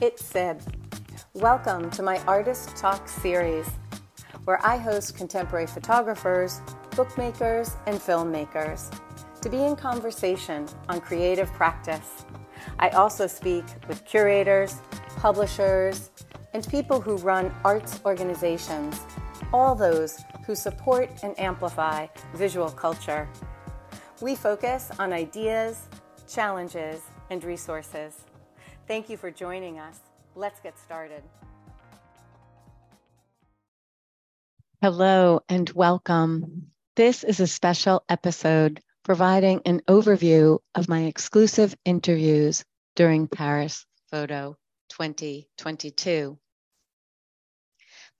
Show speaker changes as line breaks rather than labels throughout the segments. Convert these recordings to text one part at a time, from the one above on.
It's Syb. Welcome to my Artist Talk series, where I host contemporary photographers, bookmakers, and filmmakers to be in conversation on creative practice. I also speak with curators, publishers, and people who run arts organizations, all those who support and amplify visual culture. We focus on ideas, challenges, and resources. Thank you for joining us. Let's get started.
Hello and welcome. This is a special episode providing an overview of my exclusive interviews during Paris Photo 2022.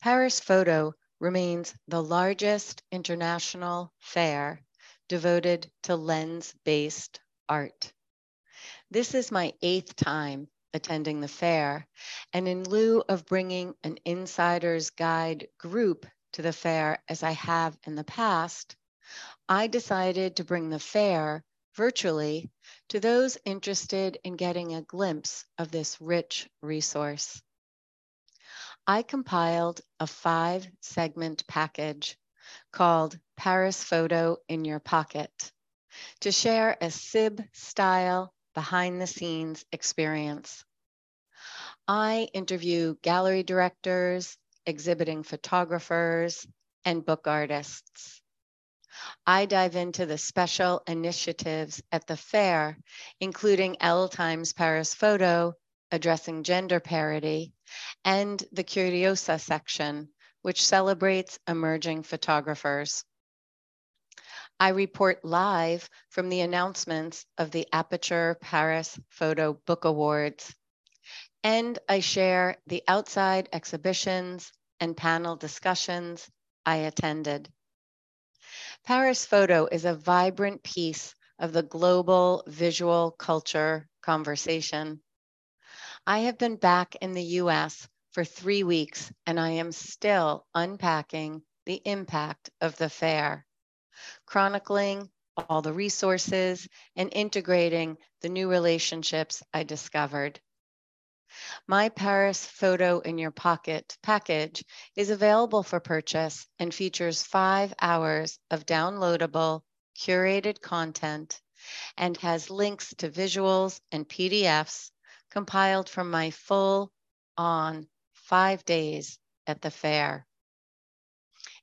Paris Photo remains the largest international fair devoted to lens based art. This is my eighth time attending the fair, and in lieu of bringing an insider's guide group to the fair as I have in the past, I decided to bring the fair virtually to those interested in getting a glimpse of this rich resource. I compiled a five segment package called Paris Photo in Your Pocket to share a Syb style behind the scenes experience. I interview gallery directors, exhibiting photographers, and book artists. I dive into the special initiatives at the fair, including Elles Times Paris Photo addressing gender parity, and the Curiosa section, which celebrates emerging photographers. I report live from the announcements of the Aperture Paris Photo Book Awards. And I share the outside exhibitions and panel discussions I attended. Paris Photo is a vibrant piece of the global visual culture conversation. I have been back in the US for three weeks and I am still unpacking the impact of the fair, chronicling all the resources and integrating the new relationships I discovered. My Paris Photo in Your Pocket package is available for purchase and features five hours of downloadable, curated content and has links to visuals and PDFs compiled from my full on five days at the fair.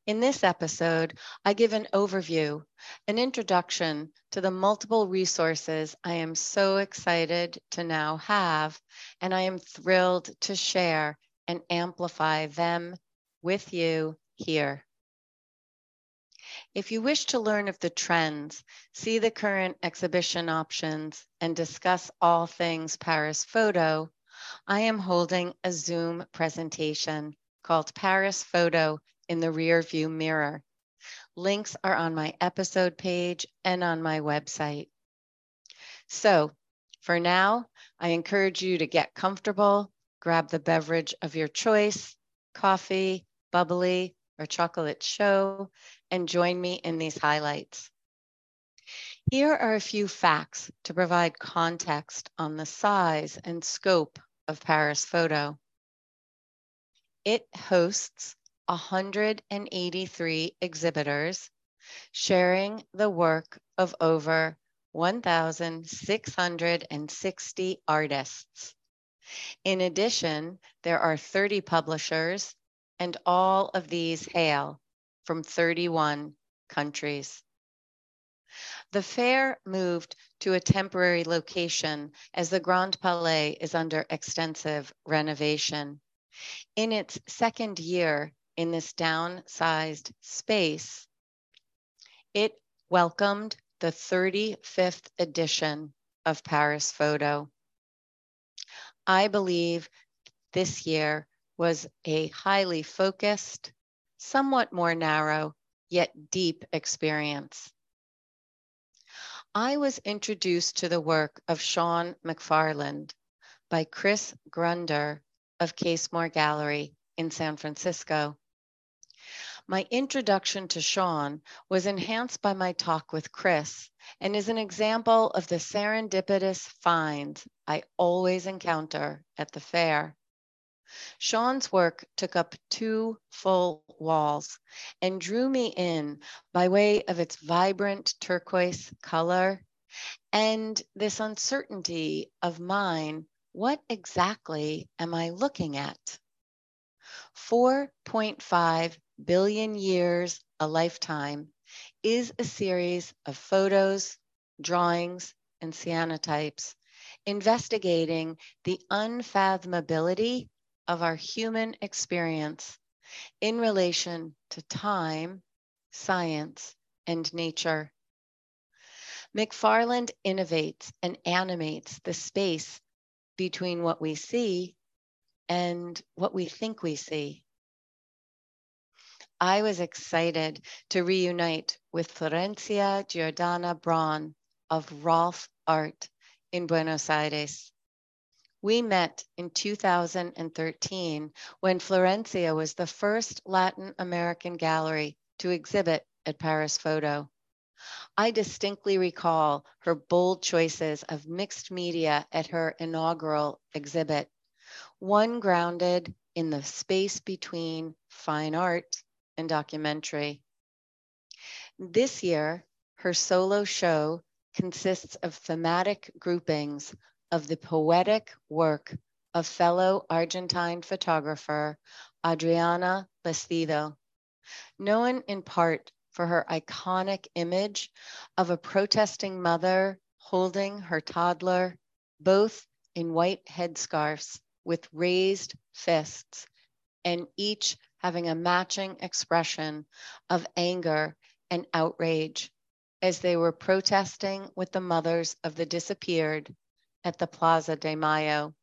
In this episode, I give an overview, an introduction to the multiple resources I am so excited to now have, and I am thrilled to share and amplify them with you here. If you wish to learn of the trends, see the current exhibition options, and discuss all things Paris Photo, I am holding a Zoom presentation called Paris Photo in the Rear View Mirror. Links are on my episode page and on my website. So, for now, I encourage you to get comfortable, grab the beverage of your choice coffee, bubbly, or chocolate show, and join me in these highlights. Here are a few facts to provide context on the size and scope of Paris Photo. It hosts 183 exhibitors sharing the work of over 1,660 artists. In addition, there are 30 publishers, and all of these hail from 31 countries. The fair moved to a temporary location as the Grand Palais is under extensive renovation. In its second year in this downsized space, it welcomed the 35th edition of Paris Photo. I believe this year was a highly focused, somewhat more narrow, yet deep experience. I was introduced to the work of Sean McFarland by Chris Grunder of Casemore Gallery in San Francisco. My introduction to Sean was enhanced by my talk with Chris and is an example of the serendipitous finds I always encounter at the fair. Sean's work took up two full walls and drew me in by way of its vibrant turquoise color and this uncertainty of mine. What exactly am I looking at? 4.5 billion years a lifetime is a series of photos, drawings, and cyanotypes investigating the unfathomability of our human experience in relation to time, science, and nature. McFarland innovates and animates the space between what we see and what we think we see. I was excited to reunite with Florencia Giordana Braun of Rolf Art in Buenos Aires. We met in 2013 when Florencia was the first Latin American gallery to exhibit at Paris Photo. I distinctly recall her bold choices of mixed media at her inaugural exhibit, one grounded in the space between fine art and documentary. This year, her solo show consists of thematic groupings of the poetic work of fellow Argentine photographer Adriana Lestido, known in part for her iconic image of a protesting mother holding her toddler, both in white headscarves with raised fists, and each having a matching expression of anger and outrage as they were protesting with the mothers of the disappeared at the Plaza de Mayo.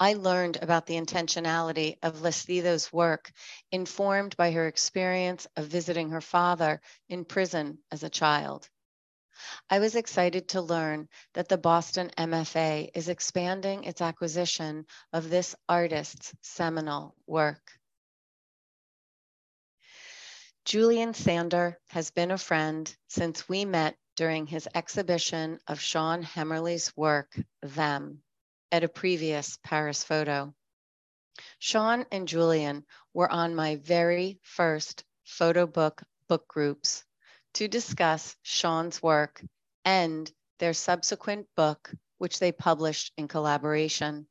I learned about the intentionality of Lestido's work, informed by her experience of visiting her father in prison as a child. I was excited to learn that the Boston MFA is expanding its acquisition of this artist's seminal work. Julian Sander has been a friend since we met during his exhibition of Sean Hemmerly's work, Them, at a previous Paris photo. Sean and Julian were on my very first photo book book groups to discuss Sean's work and their subsequent book, which they published in collaboration.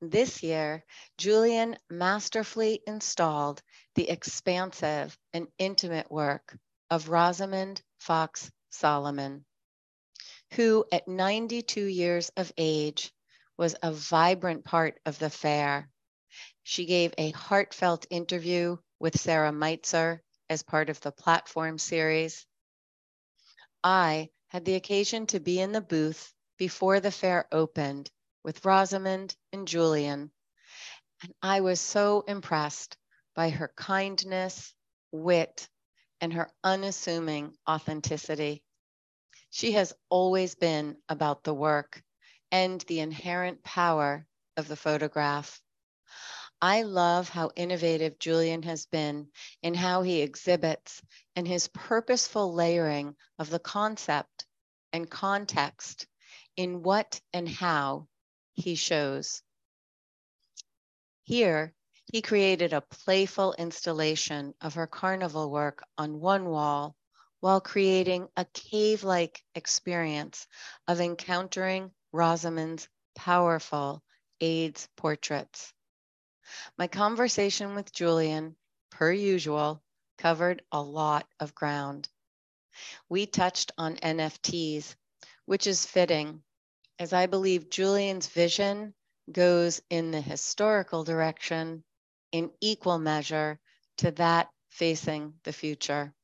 This year, Julian masterfully installed the expansive and intimate work of Rosamond Fox Solomon, who at 92 years of age was a vibrant part of the fair. She gave a heartfelt interview with Sarah Meister as part of the platform series. I had the occasion to be in the booth before the fair opened with Rosamond and Julian, and I was so impressed by her kindness, wit, and her unassuming authenticity. She has always been about the work and the inherent power of the photograph. I love how innovative Julian has been in how he exhibits and his purposeful layering of the concept and context in what and how he shows. Here, he created a playful installation of her carnival work on one wall while creating a cave like experience of encountering Rosamond's powerful AIDS portraits. My conversation with Julian, per usual, covered a lot of ground. We touched on NFTs, which is fitting, as I believe Julian's vision goes in the historical direction in equal measure to that facing the future.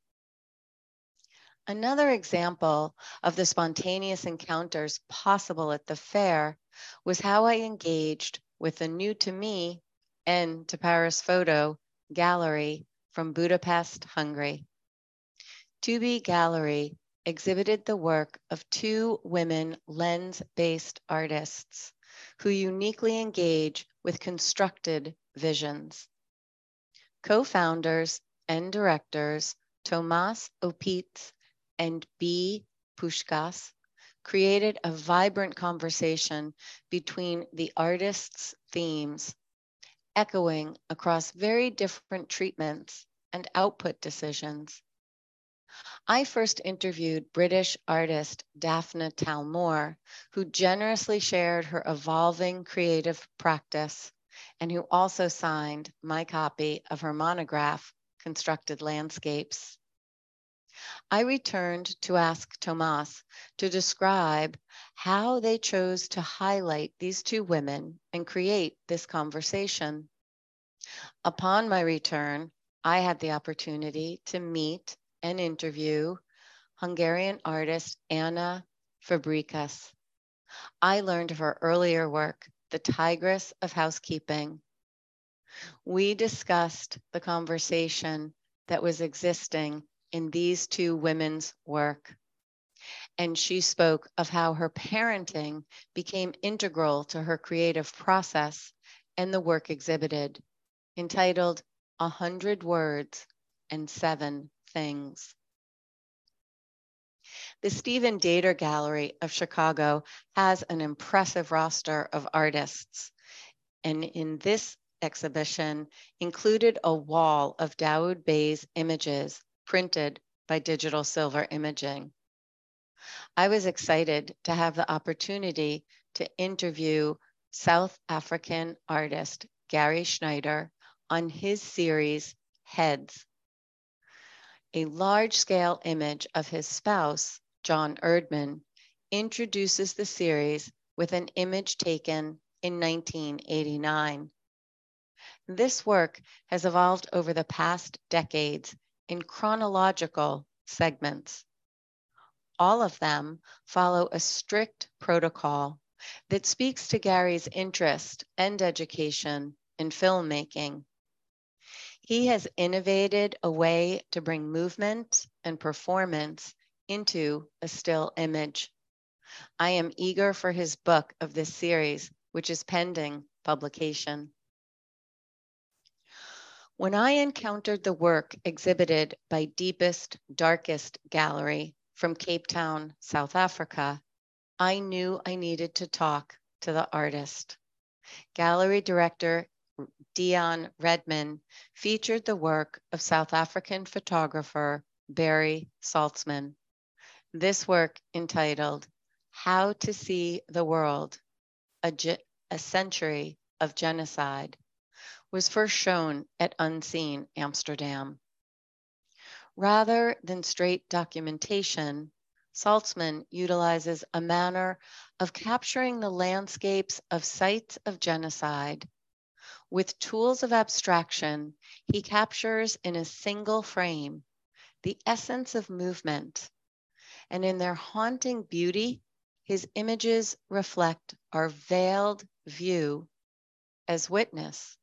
Another example of the spontaneous encounters possible at the fair was how I engaged with the new to me and to Paris Photo gallery from Budapest, Hungary. TOBE Gallery exhibited the work of two women lens based artists who uniquely engage with constructed visions. Co founders and directors Tomas Opitz and Bea Puskas created a vibrant conversation between the artist's themes, echoing across very different treatments and output decisions. I first interviewed British artist Dafna Talmor, who generously shared her evolving creative practice and who also signed my copy of her monograph, Constructed Landscapes. I returned to ask Tomas to describe how they chose to highlight these two women and create this conversation. Upon my return, I had the opportunity to meet and interview Hungarian artist Anna Fabricius. I learned of her earlier work, The Tigress of Housekeeping. We discussed the conversation that was existing in these two women's work. And she spoke of how her parenting became integral to her creative process and the work exhibited, entitled A Hundred Words and Seven things. The Stephen Daiter Gallery of Chicago has an impressive roster of artists. And in this exhibition included a wall of Dawoud Bey's images printed by Digital Silver Imaging. I was excited to have the opportunity to interview South African artist Gary Schneider on his series Heads a large scale image of his spouse, John Erdman, introduces the series with an image taken in 1989. This work has evolved over the past decades in chronological segments. All of them follow a strict protocol that speaks to Gary's interest and education in filmmaking he has innovated a way to bring movement and performance into a still image. I am eager for his book of this series, which is pending publication. When I encountered the work exhibited by Deepest, Darkest Gallery from Cape Town, South Africa, I knew I needed to talk to the artist. Gallery director Deon Redman featured the work of South African photographer Barry Saltzman. This work, entitled How to See the World, a, Ge- a Century of Genocide, was first shown at Unseen Amsterdam. Rather than straight documentation, Saltzman utilizes a manner of capturing the landscapes of sites of genocide with tools of abstraction, he captures in a single frame the essence of movement. And in their haunting beauty, his images reflect our veiled view as witness.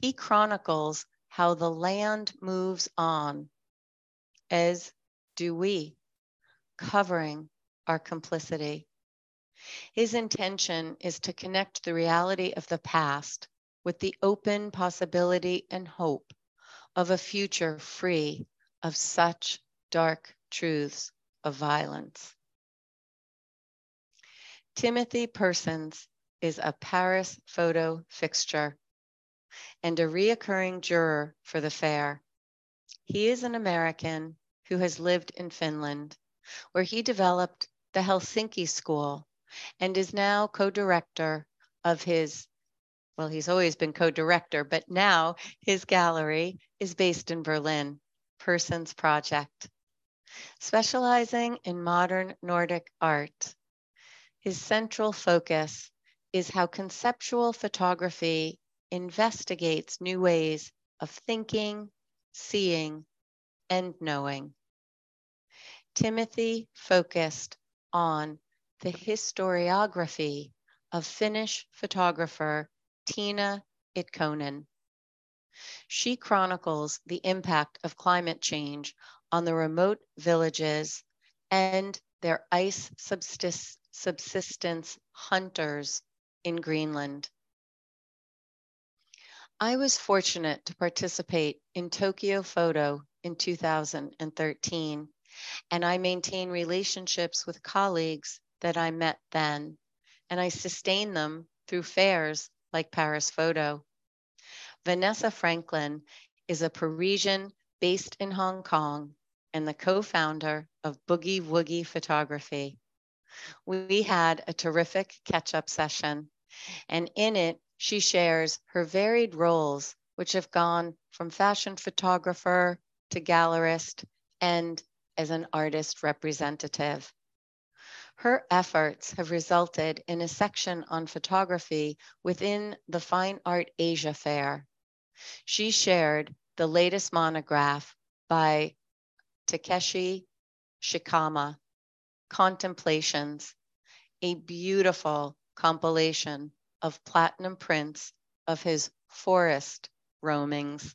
He chronicles how the land moves on, as do we, covering our complicity. His intention is to connect the reality of the past with the open possibility and hope of a future free of such dark truths of violence. Timothy Persons is a Paris photo fixture and a reoccurring juror for the fair. He is an American who has lived in Finland, where he developed the Helsinki School and is now co director of his well, he's always been co director, but now his gallery is based in Berlin, Persons Project. Specializing in modern Nordic art, his central focus is how conceptual photography investigates new ways of thinking, seeing, and knowing. Timothy focused on the historiography of Finnish photographer Tiina Itkonen. She chronicles the impact of climate change on the remote villages and their ice subsist- subsistence hunters in Greenland. I was fortunate to participate in Tokyo Photo in 2013 And I maintain relationships with colleagues that I met then, and I sustain them through fairs like Paris Photo. Vanessa Franklin is a Parisian based in Hong Kong and the co founder of Boogie Woogie Photography. We had a terrific catch up session, and in it, she shares her varied roles, which have gone from fashion photographer to gallerist and as an artist representative. Her efforts have resulted in a section on photography within the Fine Art Asia Fair. She shared the latest monograph by Takeshi Shikama, Contemplations, a beautiful compilation of platinum prints of his forest roamings.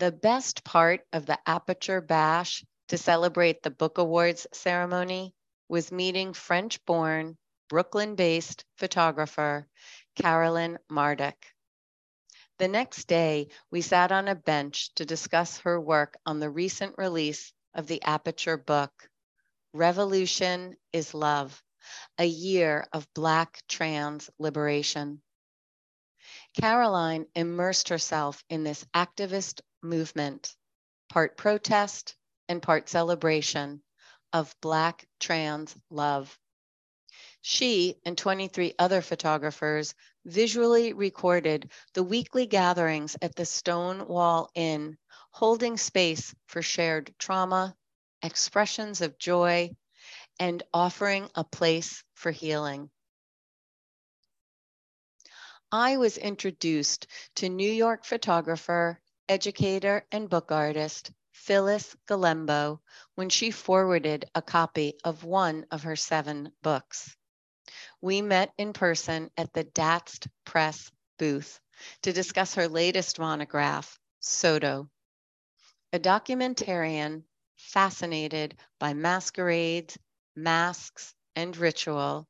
The best part of the Aperture Bash to celebrate the Book Awards ceremony was meeting French born, Brooklyn based photographer Caroline Mardok. The next day, we sat on a bench to discuss her work on the recent release of the Aperture book, Revolution is Love, a year of Black trans liberation. Caroline immersed herself in this activist movement, part protest and part celebration of Black trans love. She and 23 other photographers visually recorded the weekly gatherings at the Stonewall Inn, holding space for shared trauma, expressions of joy, and offering a place for healing. I was introduced to New York photographer, educator, and book artist Phyllis Galembo when she forwarded a copy of one of her seven books. We met in person at the Datz Press booth to discuss her latest monograph, Soto. A documentarian fascinated by masquerades, masks, and ritual,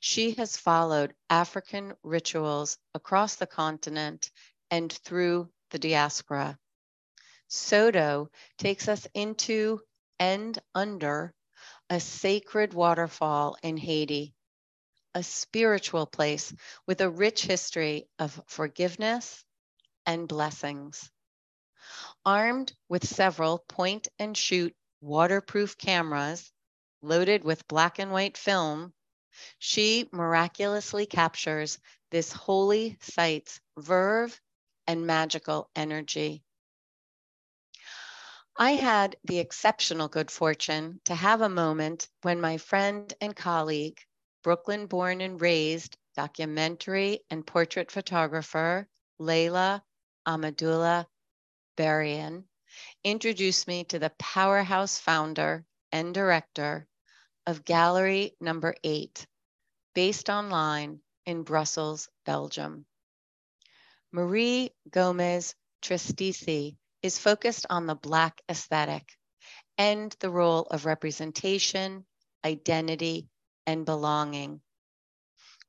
she has followed African rituals across the continent and through the diaspora. Soto takes us into and under a sacred waterfall in Haiti, a spiritual place with a rich history of forgiveness and blessings. Armed with several point and shoot waterproof cameras loaded with black and white film, she miraculously captures this holy site's verve and magical energy. I had the exceptional good fortune to have a moment when my friend and colleague, Brooklyn born and raised documentary and portrait photographer Laylah Amatullah Barrayn, introduced me to the powerhouse founder and director of Gallery Number Eight, based online in Brussels, Belgium. Marie Gomez Tristisi is focused on the Black aesthetic and the role of representation, identity, and belonging.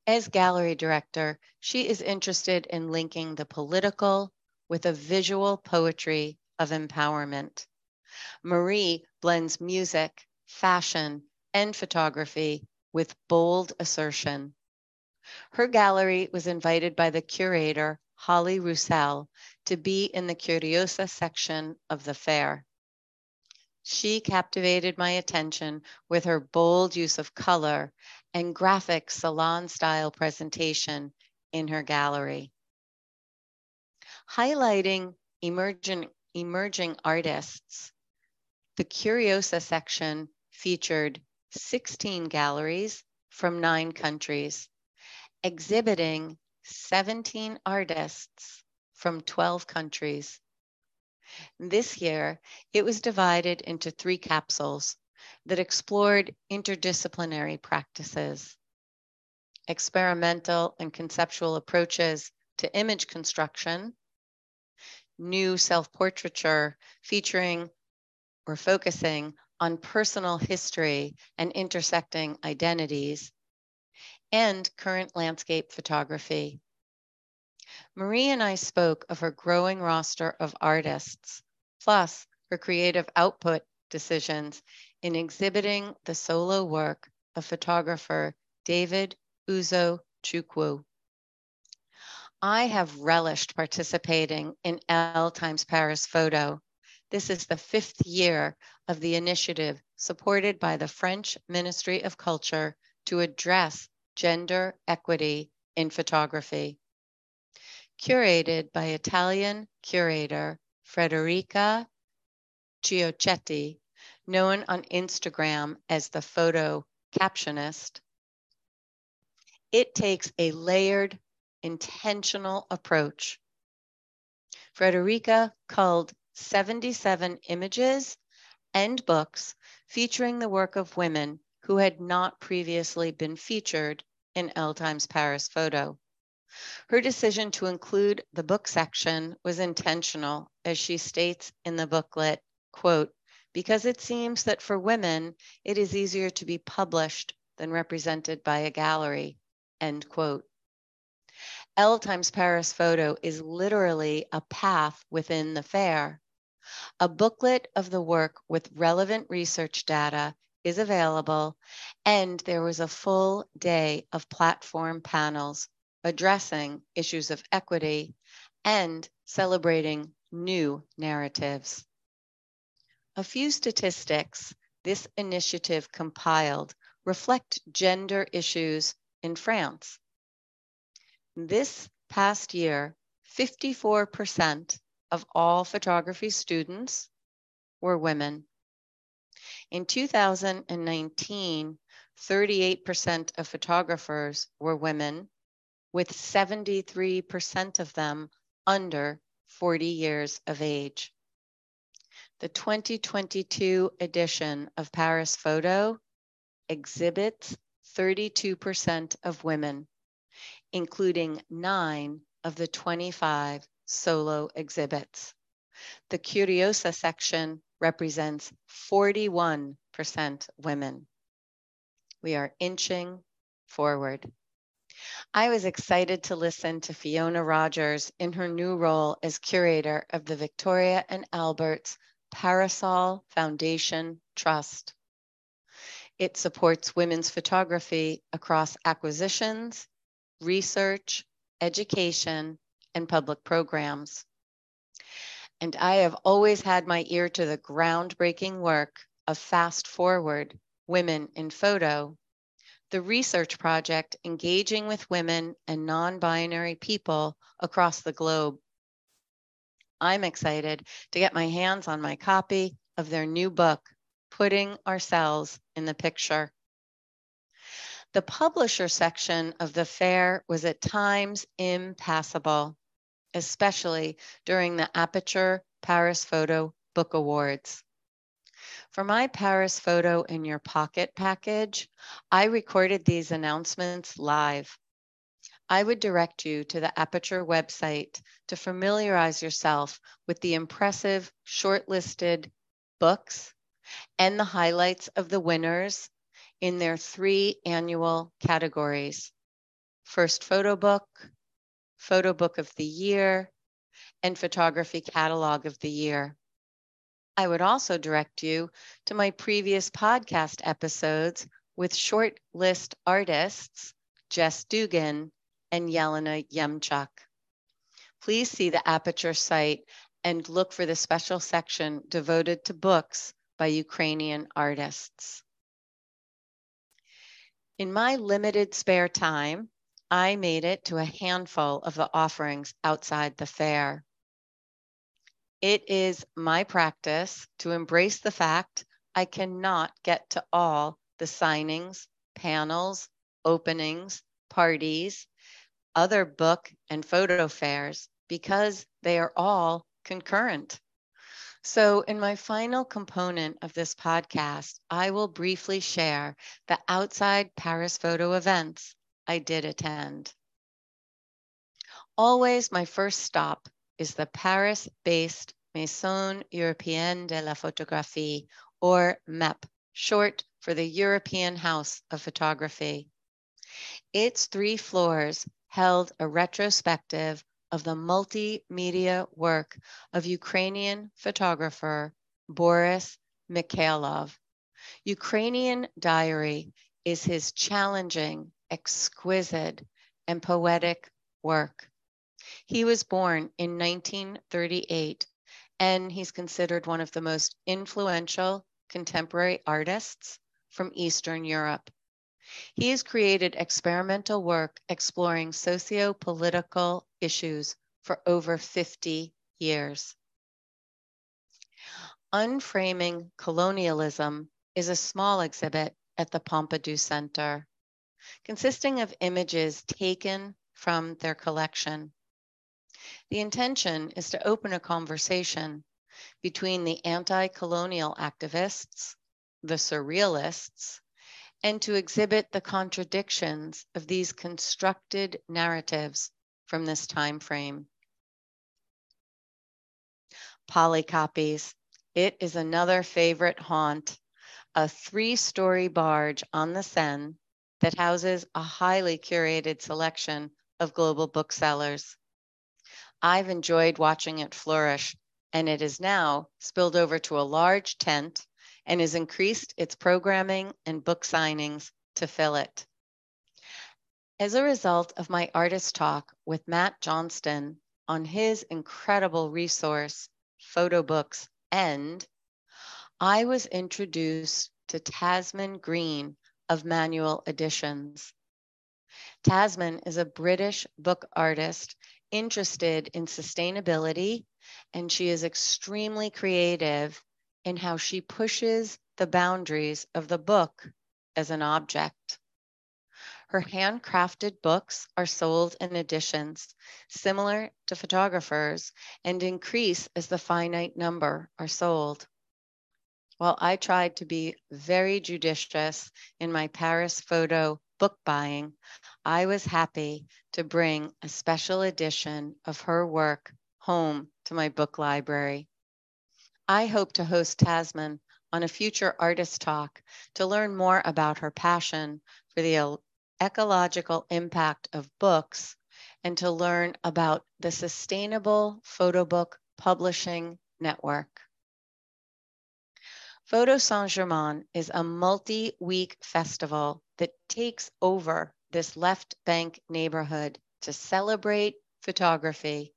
As gallery director, she is interested in linking the political with a visual poetry of empowerment. Marie blends music, fashion, and photography with bold assertion. Her gallery was invited by the curator, Holly Roussel, to be in the Curiosa section of the fair. She captivated my attention with her bold use of color and graphic salon style presentation in her gallery. Highlighting emerging, emerging artists, the Curiosa section featured 16 galleries from nine countries, exhibiting 17 artists from 12 countries. This year, it was divided into three capsules that explored interdisciplinary practices, experimental and conceptual approaches to image construction, new self portraiture featuring or focusing on personal history and intersecting identities, and current landscape photography. Marie and I spoke of her growing roster of artists, plus her creative output decisions in exhibiting the solo work of photographer David Uzo Chukwu. I have relished participating in Elles Times Paris Photo. This is the fifth year of the initiative supported by the French Ministry of Culture to address gender equity in photography. Curated by Italian curator Frederica Chiocchetti, known on Instagram as the photo captionist, it takes a layered intentional approach. Frederica culled 77 images and books featuring the work of women who had not previously been featured in Elles Times Paris Photo. Her decision to include the book section was intentional, as she states in the booklet, quote, because it seems that for women, it is easier to be published than represented by a gallery, end quote. Elles Times Paris photo is literally a path within the fair. A booklet of the work with relevant research data is available, and there was a full day of platform panels addressing issues of equity and celebrating new narratives. A few statistics this initiative compiled reflect gender issues in France. This past year, 54% of all photography students were women. In 2019, 38% of photographers were women, with 73% of them under 40 years of age. The 2022 edition of Paris Photo exhibits 32% of women including nine of the 25 solo exhibits. The Curiosa section represents 41% women. We are inching forward. I was excited to listen to Fiona Rogers in her new role as curator of the Victoria and Albert's Parasol Foundation Trust. It supports women's photography across acquisitions, research, education, and public programs. And I have always had my ear to the groundbreaking work of Fast Forward Women in Photo, the research project engaging with women and non binary people across the globe. I'm excited to get my hands on my copy of their new book, Putting Ourselves in the Picture. The publisher section of the fair was at times impassable, especially during the Aperture Paris Photo Book Awards. For my Paris Photo in Your Pocket package, I recorded these announcements live. I would direct you to the Aperture website to familiarize yourself with the impressive shortlisted books and the highlights of the winners in their three annual categories First Photo Book, Photo Book of the Year, and Photography Catalog of the Year. I would also direct you to my previous podcast episodes with short list artists Jess Dugan and Yelena Yemchuk. Please see the Aperture site and look for the special section devoted to books by Ukrainian artists. In my limited spare time, I made it to a handful of the offerings outside the fair. It is my practice to embrace the fact I cannot get to all the signings, panels, openings, parties, other book and photo fairs because they are all concurrent. So, in my final component of this podcast, I will briefly share the outside Paris photo events I did attend. Always, my first stop is the Paris based Maison Européenne de la Photographie, or MEP, short for the European House of Photography. Its three floors held a retrospective of the multimedia work of Ukrainian photographer Boris Mikhailov. Ukrainian Diary is his challenging, exquisite, and poetic work. He was born in 1938 and he's considered one of the most influential contemporary artists from Eastern Europe. He has created experimental work exploring socio political issues for over 50 years. Unframing Colonialism is a small exhibit at the Pompidou Center, consisting of images taken from their collection. The intention is to open a conversation between the anti colonial activists, the surrealists, and to exhibit the contradictions of these constructed narratives from this time frame. Polycopies. It is another favorite haunt, a three story barge on the Seine that houses a highly curated selection of global booksellers. I've enjoyed watching it flourish, and it is now spilled over to a large tent and has increased its programming and book signings to fill it. As a result of my artist talk with Matt Johnston on his incredible resource, Photo Books End, I was introduced to Tasman Green of Manual Editions. Tasman is a British book artist interested in sustainability, and she is extremely creative in how she pushes the boundaries of the book as an object. Her handcrafted books are sold in editions similar to photographers and increase as the finite number are sold. While I tried to be very judicious in my Paris photo book buying, I was happy to bring a special edition of her work home to my book library. I hope to host Tasman on a future artist talk to learn more about her passion for the ecological impact of books and to learn about the Sustainable Photo Book Publishing Network. Photo Saint Germain is a multi week festival that takes over this left bank neighborhood to celebrate photography.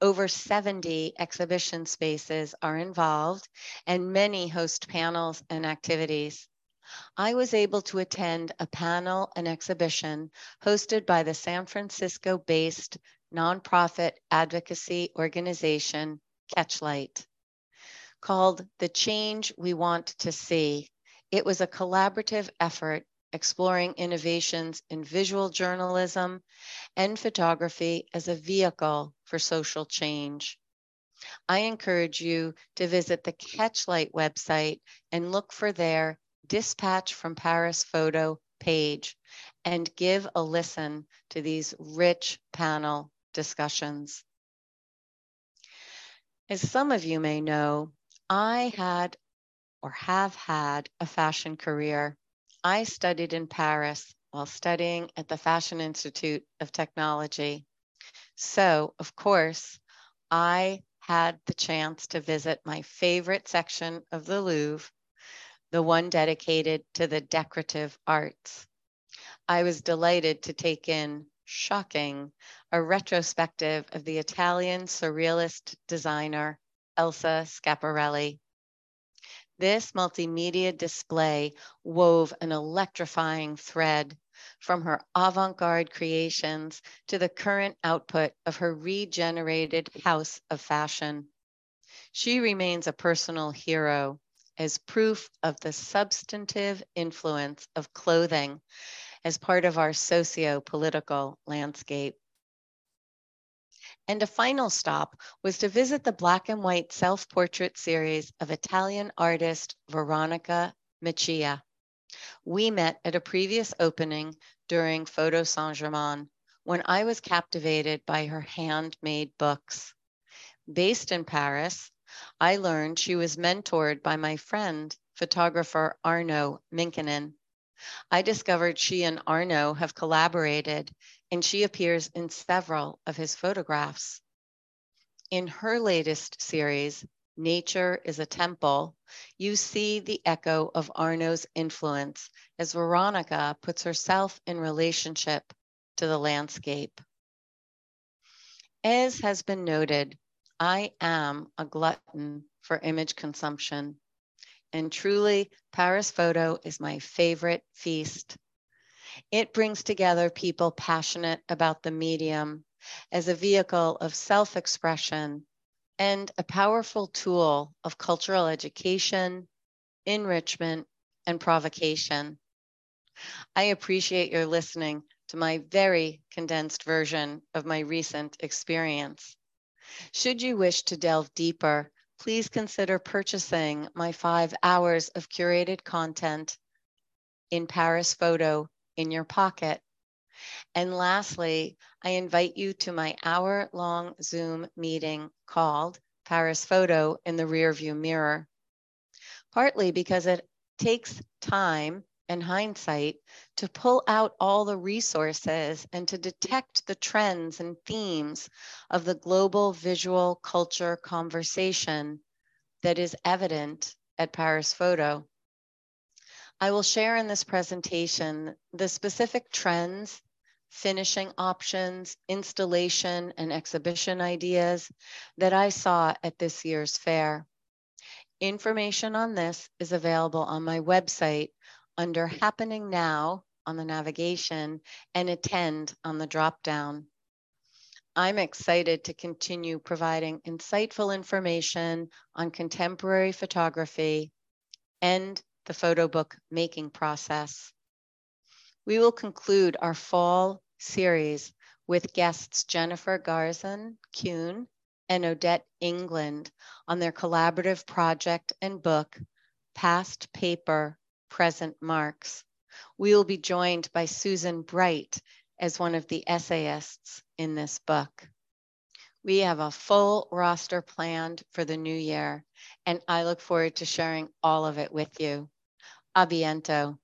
Over 70 exhibition spaces are involved, and many host panels and activities. I was able to attend a panel and exhibition hosted by the San Francisco based nonprofit advocacy organization Catchlight called The Change We Want to See. It was a collaborative effort exploring innovations in visual journalism and photography as a vehicle for social change. I encourage you to visit the Catchlight website and look for their Dispatch from Paris photo page and give a listen to these rich panel discussions. As some of you may know, I had or have had a fashion career. I studied in Paris while studying at the Fashion Institute of Technology. So, of course, I had the chance to visit my favorite section of the Louvre, the one dedicated to the decorative arts. I was delighted to take in Shocking, a retrospective of the Italian surrealist designer Elsa Schiaparelli. This multimedia display wove an electrifying thread from her avant garde creations to the current output of her regenerated house of fashion. She remains a personal hero as proof of the substantive influence of clothing as part of our socio political landscape. And a final stop was to visit the black and white self portrait series of Italian artist Veronica Mecchia. We met at a previous opening during Photo Saint Germain when I was captivated by her handmade books. Based in Paris, I learned she was mentored by my friend, photographer Arno Minkkinen. I discovered she and Arno have collaborated and she appears in several of his photographs. In her latest series, Nature is a Temple, you see the echo of Arno's influence as Veronica puts herself in relationship to the landscape. As has been noted, I am a glutton for image consumption. And truly, Paris Photo is my favorite feast. It brings together people passionate about the medium as a vehicle of self expression and a powerful tool of cultural education, enrichment, and provocation. I appreciate your listening to my very condensed version of my recent experience. Should you wish to delve deeper, please consider purchasing my five hours of curated content in Paris Photo in your pocket. And lastly, I invite you to my hour long Zoom meeting called Paris Photo in the Rearview Mirror. Partly because it takes time and hindsight to pull out all the resources and to detect the trends and themes of the global visual culture conversation that is evident at Paris Photo. I will share in this presentation the specific trends, finishing options, installation, and exhibition ideas that I saw at this year's fair. Information on this is available on my website under Happening Now on the navigation and Attend on the drop-down. I'm excited to continue providing insightful information on contemporary photography and the photo book making process. We will conclude our fall series with guests Jennifer Garzon Kuhn and Odette England on their collaborative project and book, Past Paper, Present Marks. We will be joined by Susan Bright as one of the essayists in this book. We have a full roster planned for the new year, and I look forward to sharing all of it with you. Abiento.